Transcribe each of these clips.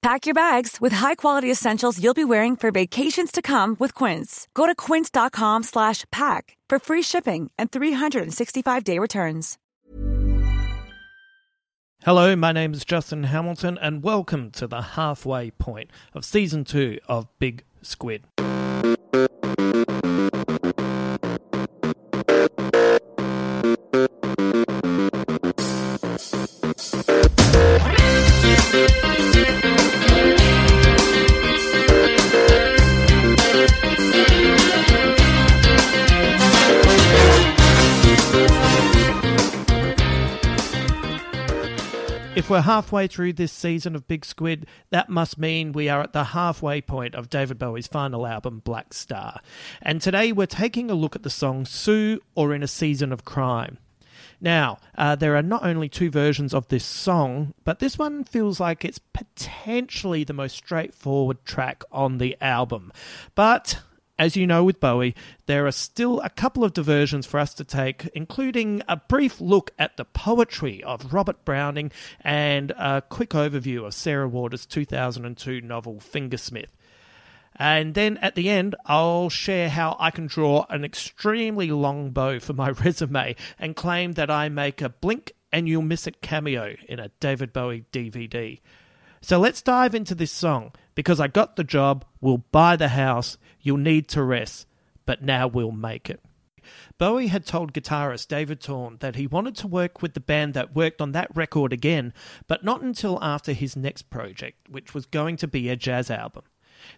Pack your bags with high-quality essentials you'll be wearing for vacations to come with Quince. Go to quince.com slash pack for free shipping and 365-day returns. Hello, my name is Justin Hamilton and welcome to the halfway point of season 2 of Big Squid. Halfway through this season of Big Squid, that must mean we are at the halfway point of David Bowie's final album, Black Star. And today we're taking a look at the song Sue or In a Season of Crime. Now, uh, there are not only two versions of this song, but this one feels like it's potentially the most straightforward track on the album. But as you know with Bowie, there are still a couple of diversions for us to take, including a brief look at the poetry of Robert Browning and a quick overview of Sarah Waters' 2002 novel Fingersmith. And then at the end, I'll share how I can draw an extremely long bow for my resume and claim that I make a blink and you'll miss it cameo in a David Bowie DVD. So let's dive into this song. Because I got the job, we'll buy the house, you'll need to rest, but now we'll make it. Bowie had told guitarist David Torn that he wanted to work with the band that worked on that record again, but not until after his next project, which was going to be a jazz album.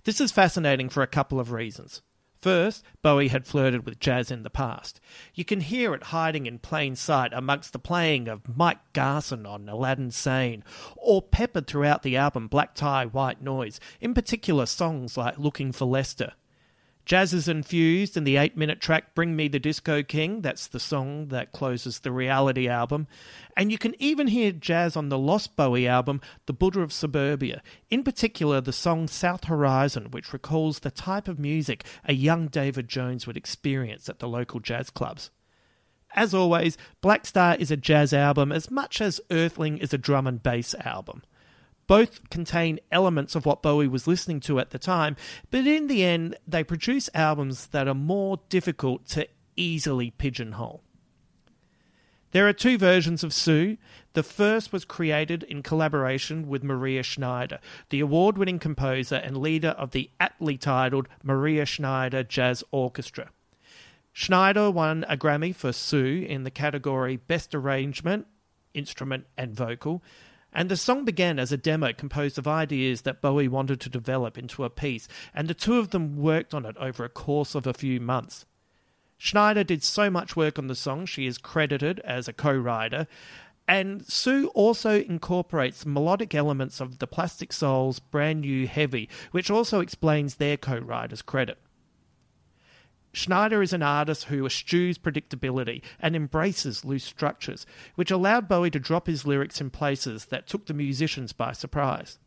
This is fascinating for a couple of reasons. First, Bowie had flirted with jazz in the past. You can hear it hiding in plain sight amongst the playing of Mike Garson on Aladdin Sane, or peppered throughout the album Black Tie, White Noise, in particular songs like Looking for Lester. Jazz is infused in the eight minute track Bring Me the Disco King, that's the song that closes the reality album. And you can even hear jazz on the Lost Bowie album, The Buddha of Suburbia, in particular the song South Horizon, which recalls the type of music a young David Jones would experience at the local jazz clubs. As always, Black Star is a jazz album as much as Earthling is a drum and bass album. Both contain elements of what Bowie was listening to at the time, but in the end, they produce albums that are more difficult to easily pigeonhole. There are two versions of Sue. The first was created in collaboration with Maria Schneider, the award winning composer and leader of the aptly titled Maria Schneider Jazz Orchestra. Schneider won a Grammy for Sue in the category Best Arrangement, Instrument and Vocal, and the song began as a demo composed of ideas that Bowie wanted to develop into a piece, and the two of them worked on it over a course of a few months. Schneider did so much work on the song, she is credited as a co writer, and Sue also incorporates melodic elements of the Plastic Souls' brand new Heavy, which also explains their co writer's credit. Schneider is an artist who eschews predictability and embraces loose structures, which allowed Bowie to drop his lyrics in places that took the musicians by surprise.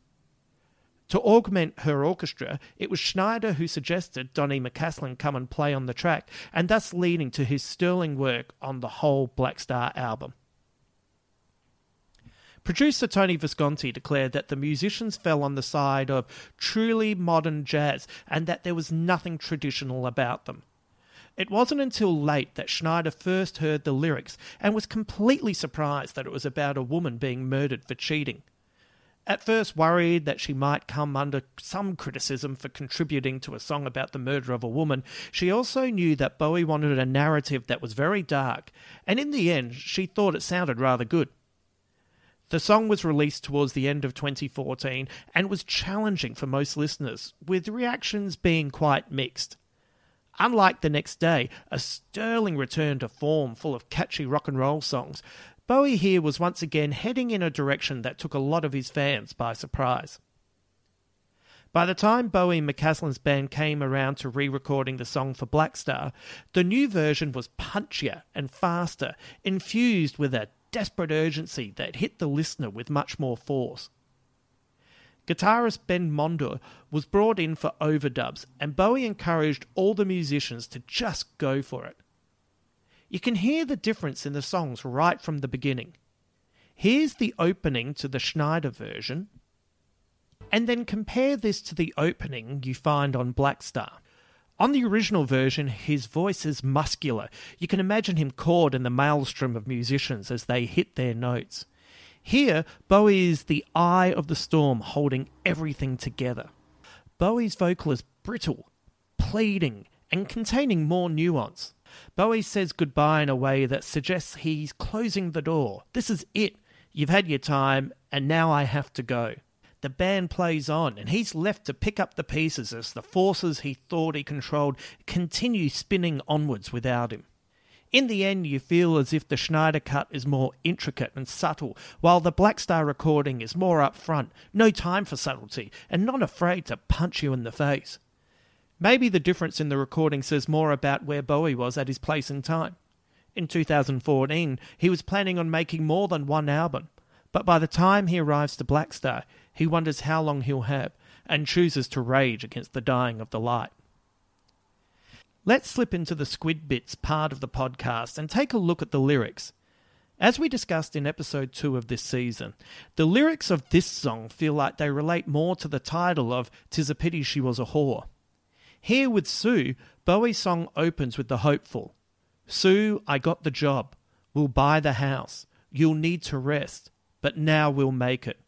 To augment her orchestra, it was Schneider who suggested Donny McCaslin come and play on the track, and thus leading to his sterling work on the whole Black Star album. Producer Tony Visconti declared that the musicians fell on the side of truly modern jazz and that there was nothing traditional about them. It wasn't until late that Schneider first heard the lyrics and was completely surprised that it was about a woman being murdered for cheating. At first worried that she might come under some criticism for contributing to a song about the murder of a woman, she also knew that Bowie wanted a narrative that was very dark, and in the end she thought it sounded rather good. The song was released towards the end of 2014 and was challenging for most listeners, with reactions being quite mixed. Unlike the next day, a sterling return to form full of catchy rock and roll songs, Bowie here was once again heading in a direction that took a lot of his fans by surprise. By the time Bowie and McCaslin's band came around to re recording the song for Blackstar, the new version was punchier and faster, infused with a desperate urgency that hit the listener with much more force. Guitarist Ben Monder was brought in for overdubs, and Bowie encouraged all the musicians to just go for it. You can hear the difference in the songs right from the beginning. Here's the opening to the Schneider version, and then compare this to the opening you find on Black Star. On the original version, his voice is muscular. You can imagine him caught in the maelstrom of musicians as they hit their notes. Here, Bowie is the eye of the storm holding everything together. Bowie's vocal is brittle, pleading, and containing more nuance. Bowie says goodbye in a way that suggests he's closing the door. This is it. You've had your time, and now I have to go the band plays on, and he's left to pick up the pieces as the forces he thought he controlled continue spinning onwards without him. In the end, you feel as if the Schneider cut is more intricate and subtle, while the Black Star recording is more upfront, no time for subtlety, and not afraid to punch you in the face. Maybe the difference in the recording says more about where Bowie was at his place in time. In 2014, he was planning on making more than one album, but by the time he arrives to Black Star, he wonders how long he'll have and chooses to rage against the dying of the light. Let's slip into the Squid Bits part of the podcast and take a look at the lyrics. As we discussed in episode 2 of this season, the lyrics of this song feel like they relate more to the title of Tis a Pity She Was a Whore. Here with Sue, Bowie's song opens with the hopeful Sue, I got the job. We'll buy the house. You'll need to rest, but now we'll make it.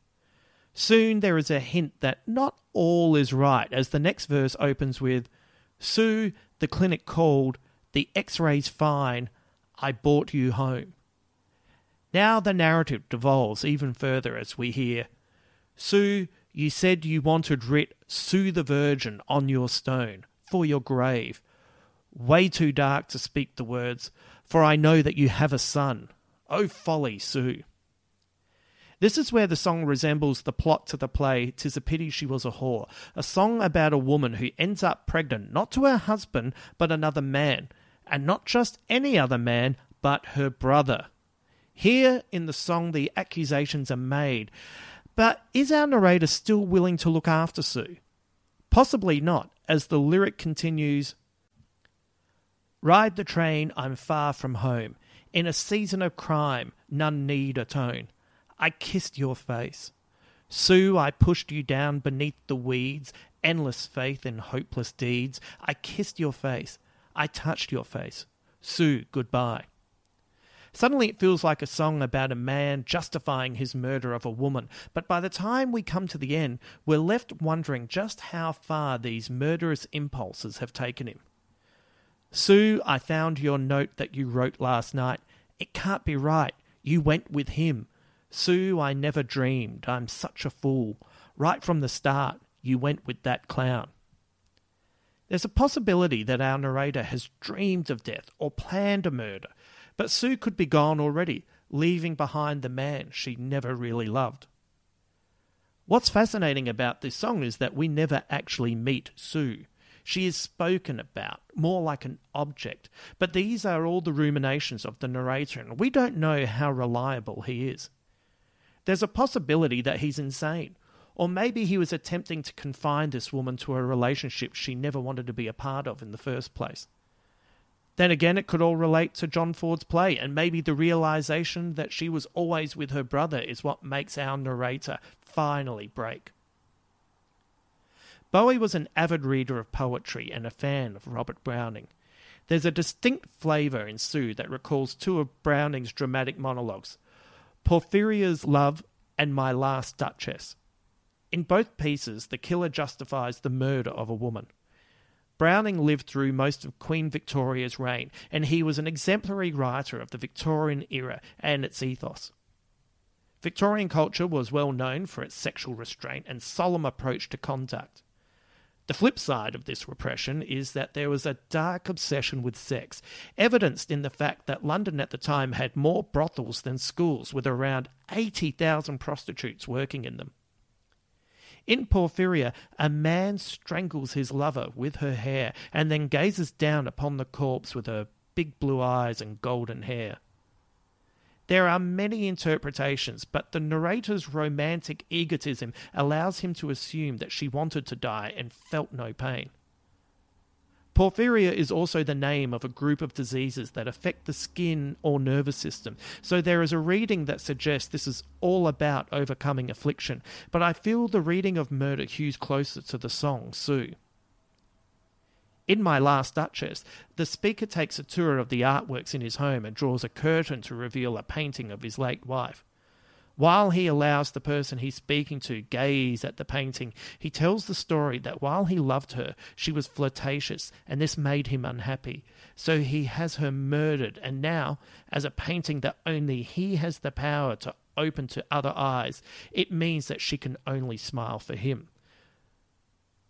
Soon there is a hint that not all is right as the next verse opens with Sue, the clinic called, the x rays fine, I brought you home. Now the narrative devolves even further as we hear Sue, you said you wanted writ Sue the Virgin on your stone for your grave. Way too dark to speak the words, for I know that you have a son. Oh folly, Sue. This is where the song resembles the plot to the play Tis a Pity She Was a Whore, a song about a woman who ends up pregnant not to her husband but another man, and not just any other man but her brother. Here in the song, the accusations are made, but is our narrator still willing to look after Sue? Possibly not, as the lyric continues Ride the train, I'm far from home. In a season of crime, none need atone. I kissed your face. Sue, I pushed you down beneath the weeds, endless faith in hopeless deeds. I kissed your face. I touched your face. Sue, goodbye. Suddenly it feels like a song about a man justifying his murder of a woman, but by the time we come to the end, we're left wondering just how far these murderous impulses have taken him. Sue, I found your note that you wrote last night. It can't be right. You went with him. Sue, I never dreamed. I'm such a fool. Right from the start, you went with that clown. There's a possibility that our narrator has dreamed of death or planned a murder, but Sue could be gone already, leaving behind the man she never really loved. What's fascinating about this song is that we never actually meet Sue. She is spoken about, more like an object, but these are all the ruminations of the narrator, and we don't know how reliable he is. There's a possibility that he's insane, Or maybe he was attempting to confine this woman to a relationship she never wanted to be a part of in the first place. Then again, it could all relate to John Ford's play, and maybe the realization that she was always with her brother is what makes our narrator finally break. Bowie was an avid reader of poetry and a fan of Robert Browning. There's a distinct flavour in Sue that recalls two of Browning's dramatic monologues Porphyria's Lover and My Last Duchess. In both pieces, the killer justifies the murder of a woman. Browning lived through most of Queen Victoria's reign, and he was an exemplary writer of the Victorian era and its ethos. Victorian culture was well known for its sexual restraint and solemn approach to conduct. The flip side of this repression is that there was a dark obsession with sex, evidenced in the fact that London at the time had more brothels than schools, with around 80,000 prostitutes working in them. In Porphyria, a man strangles his lover with her hair and then gazes down upon the corpse with her big blue eyes and golden hair. There are many interpretations, but the narrator's romantic egotism allows him to assume that she wanted to die and felt no pain. Porphyria is also the name of a group of diseases that affect the skin or nervous system, so there is a reading that suggests this is all about overcoming affliction, but I feel the reading of Murder hews closer to the song Sue. In My Last Duchess, the speaker takes a tour of the artworks in his home and draws a curtain to reveal a painting of his late wife. While he allows the person he's speaking to gaze at the painting, he tells the story that while he loved her, she was flirtatious, and this made him unhappy. So he has her murdered, and now, as a painting that only he has the power to open to other eyes, it means that she can only smile for him.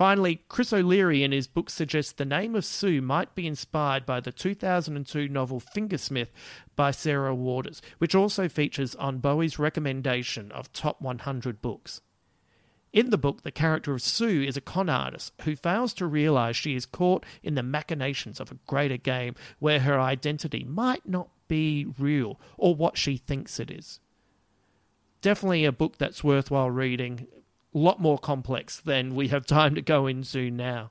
Finally, Chris O'Leary in his book suggests the name of Sue might be inspired by the 2002 novel Fingersmith by Sarah Waters, which also features on Bowie's recommendation of top 100 books. In the book, the character of Sue is a con artist who fails to realize she is caught in the machinations of a greater game where her identity might not be real or what she thinks it is. Definitely a book that's worthwhile reading, lot more complex than we have time to go into now.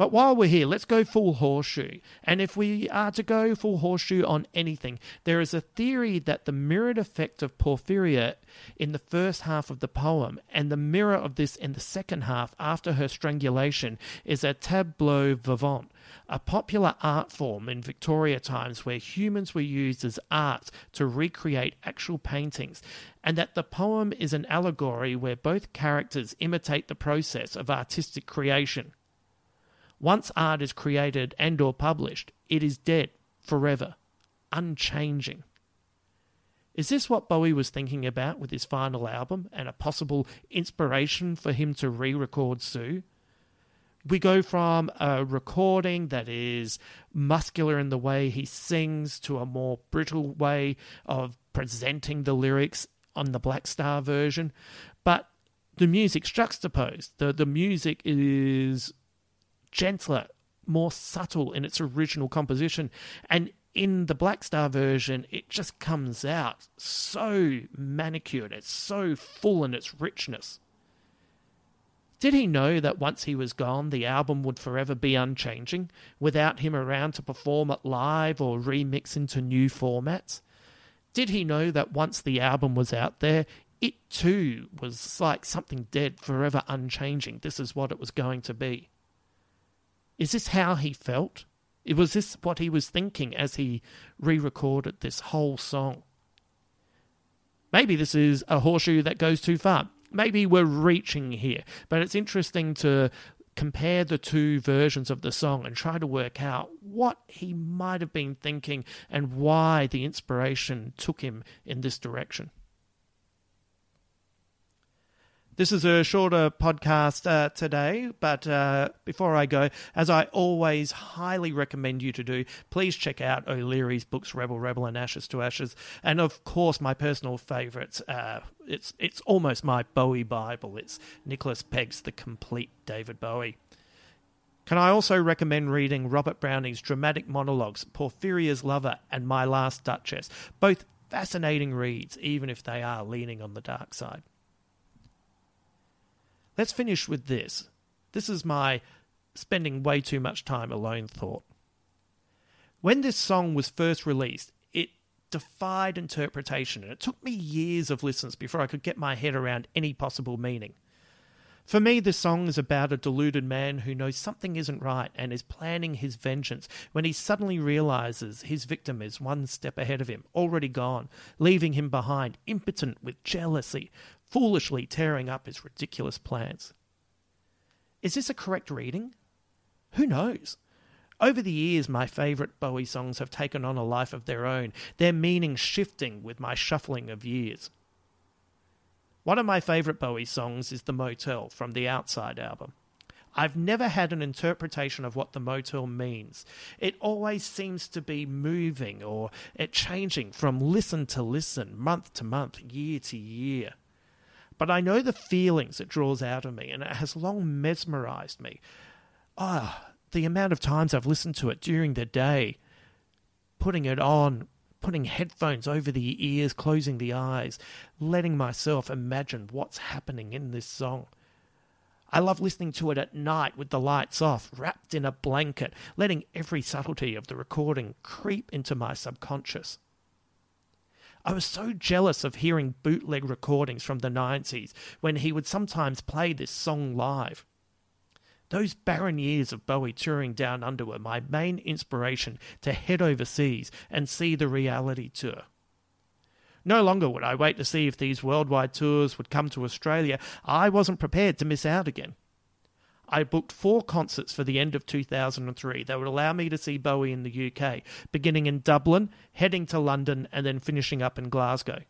But while we're here, let's go full horseshoe. And if we are to go full horseshoe on anything, there is a theory that the mirrored effect of Porphyria in the first half of the poem and the mirror of this in the second half after her strangulation is a tableau vivant, a popular art form in Victoria times where humans were used as art to recreate actual paintings, and that the poem is an allegory where both characters imitate the process of artistic creation. Once art is created and or published, it is dead forever, unchanging. Is this what Bowie was thinking about with his final album and a possible inspiration for him to re record Sue? We go from a recording that is muscular in the way he sings to a more brittle way of presenting the lyrics on the Black Star version, but the music's juxtaposed. The, the music is gentler, more subtle in its original composition. And in the Black Star version, it just comes out so manicured, it's so full in its richness. Did he know that once he was gone, the album would forever be unchanging, without him around to perform it live or remix into new formats? Did he know that once the album was out there, it too was like something dead, forever unchanging? This is what it was going to be. Is this how he felt? Was this what he was thinking as he re recorded this whole song? Maybe this is a horseshoe that goes too far maybe we're reaching here, but it's interesting to compare the two versions of the song and try to work out what he might have been thinking and why the inspiration took him in this direction. This is a shorter podcast uh, today, but uh, before I go, as I always highly recommend you to do, please check out O'Leary's books, Rebel, Rebel, and Ashes to Ashes, and of course my personal favourites. Uh, it's it's almost my Bowie Bible. It's Nicholas Pegg's The Complete David Bowie. Can I also recommend reading Robert Browning's dramatic monologues, Porphyria's Lover and My Last Duchess? Both fascinating reads, even if they are leaning on the dark side. Let's finish with this. This is my spending way too much time alone thought. When this song was first released, it defied interpretation, and it took me years of listens before I could get my head around any possible meaning. For me, this song is about a deluded man who knows something isn't right and is planning his vengeance when he suddenly realizes his victim is one step ahead of him, already gone, leaving him behind, impotent with jealousy, foolishly tearing up his ridiculous plans. Is this a correct reading? Who knows? Over the years, my favourite Bowie songs have taken on a life of their own, their meaning shifting with my shuffling of years. One of my favourite Bowie songs is The Motel from the Outside album. I've never had an interpretation of what the motel means. It always seems to be moving or it changing from listen to listen, month to month, year to year. But I know the feelings it draws out of me, and it has long mesmerized me. Ah, oh, the amount of times I've listened to it during the day, putting it on, putting headphones over the ears, closing the eyes, letting myself imagine what's happening in this song. I love listening to it at night with the lights off, wrapped in a blanket, letting every subtlety of the recording creep into my subconscious. I was so jealous of hearing bootleg recordings from the 90s when he would sometimes play this song live. Those barren years of Bowie touring down under were my main inspiration to head overseas and see the reality tour. No longer would I wait to see if these worldwide tours would come to Australia. I wasn't prepared to miss out again. I booked four concerts for the end of 2003 that would allow me to see Bowie in the UK, beginning in Dublin, heading to London, and then finishing up in Glasgow.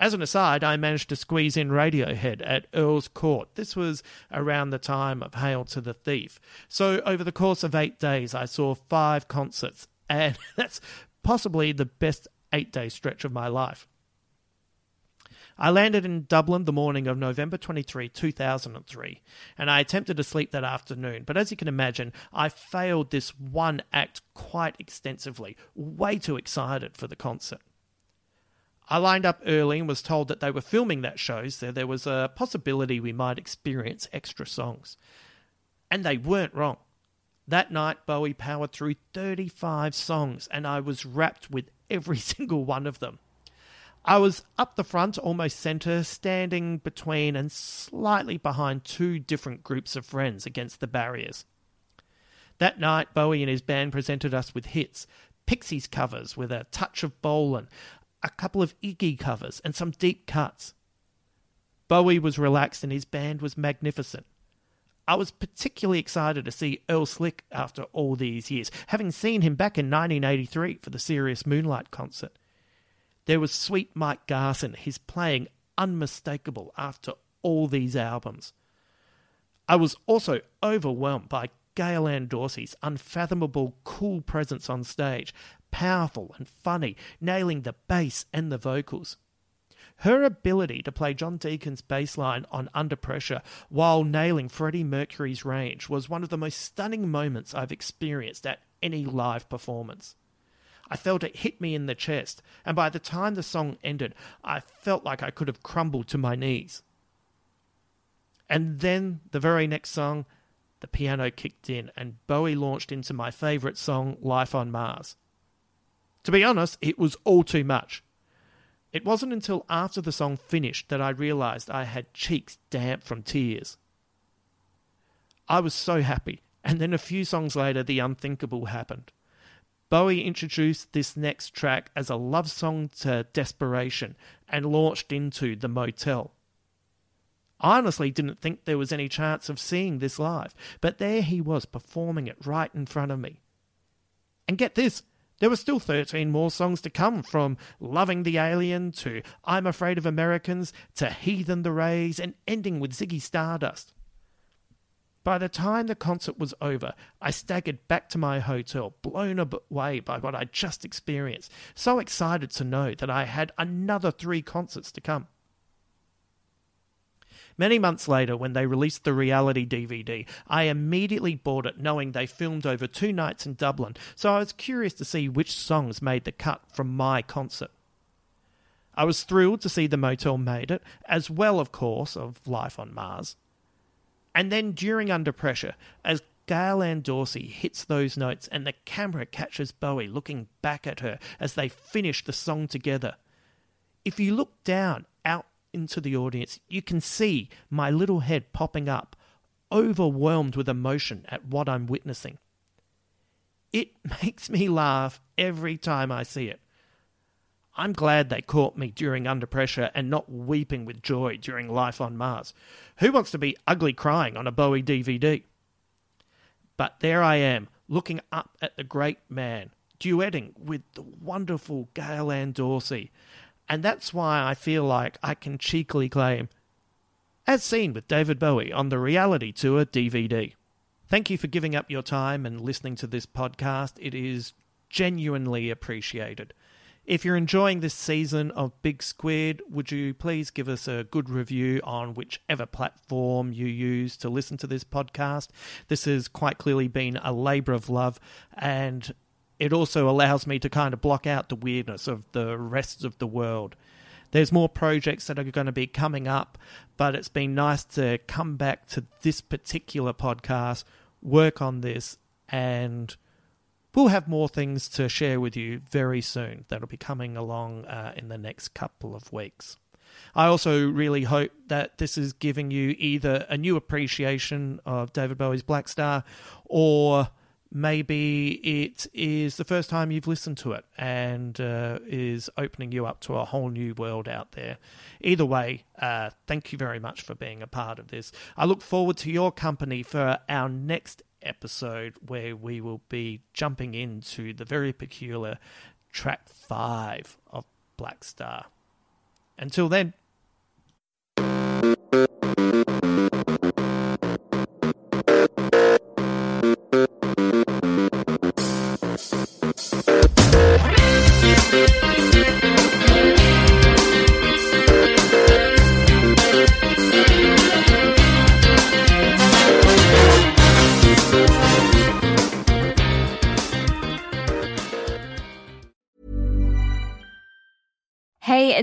As an aside, I managed to squeeze in Radiohead at Earl's Court. This was around the time of Hail to the Thief. So, over the course of eight days, I saw five concerts, and that's possibly the best eight day stretch of my life. I landed in Dublin the morning of November 23, 2003, and I attempted to sleep that afternoon. But as you can imagine, I failed this one act quite extensively, way too excited for the concert. I lined up early and was told that they were filming that show, so there was a possibility we might experience extra songs. And they weren't wrong. That night, Bowie powered through 35 songs, and I was wrapped with every single one of them. I was up the front, almost centre, standing between and slightly behind two different groups of friends against the barriers. That night, Bowie and his band presented us with hits Pixies covers with a touch of Bolan, a couple of Iggy covers, and some deep cuts. Bowie was relaxed and his band was magnificent. I was particularly excited to see Earl Slick after all these years, having seen him back in 1983 for the Serious Moonlight concert. There was Sweet Mike Garson, his playing unmistakable after all these albums. I was also overwhelmed by Gail Ann Dorsey's unfathomable cool presence on stage, powerful and funny, nailing the bass and the vocals. Her ability to play John Deacon's bass line on Under Pressure while nailing Freddie Mercury's range was one of the most stunning moments I've experienced at any live performance. I felt it hit me in the chest, and by the time the song ended, I felt like I could have crumbled to my knees. And then the very next song, the piano kicked in, and Bowie launched into my favourite song, Life on Mars. To be honest, it was all too much. It wasn't until after the song finished that I realised I had cheeks damp from tears. I was so happy, and then a few songs later, the unthinkable happened. Bowie introduced this next track as a love song to desperation and launched into The Motel. I honestly didn't think there was any chance of seeing this live, but there he was performing it right in front of me. And get this, there were still 13 more songs to come from Loving the Alien to I'm Afraid of Americans to Heathen the Rays and ending with Ziggy Stardust. By the time the concert was over, I staggered back to my hotel, blown away by what I'd just experienced, so excited to know that I had another three concerts to come. Many months later, when they released the reality DVD, I immediately bought it knowing they filmed over two nights in Dublin, so I was curious to see which songs made the cut from my concert. I was thrilled to see the motel made it, as well, of course, of Life on Mars. And then during Under Pressure, as Gail Ann Dorsey hits those notes and the camera catches Bowie looking back at her as they finish the song together. If you look down out into the audience, you can see my little head popping up, overwhelmed with emotion at what I'm witnessing. It makes me laugh every time I see it. I'm glad they caught me during Under Pressure and not weeping with joy during Life on Mars. Who wants to be ugly crying on a Bowie DVD? But there I am, looking up at the great man, duetting with the wonderful Gail Ann Dorsey. And that's why I feel like I can cheekily claim, as seen with David Bowie on the Reality Tour DVD. Thank you for giving up your time and listening to this podcast. It is genuinely appreciated. If you're enjoying this season of Big Squid, would you please give us a good review on whichever platform you use to listen to this podcast? This has quite clearly been a labour of love, and it also allows me to kind of block out the weirdness of the rest of the world. There's more projects that are going to be coming up, but it's been nice to come back to this particular podcast, work on this, and we'll have more things to share with you very soon that'll be coming along uh, in the next couple of weeks. I also really hope that this is giving you either a new appreciation of David Bowie's Black Star or maybe it is the first time you've listened to it and uh, is opening you up to a whole new world out there. Either way, uh, thank you very much for being a part of this. I look forward to your company for our next episode where we will be jumping into the very peculiar track five of Black Star. Until then.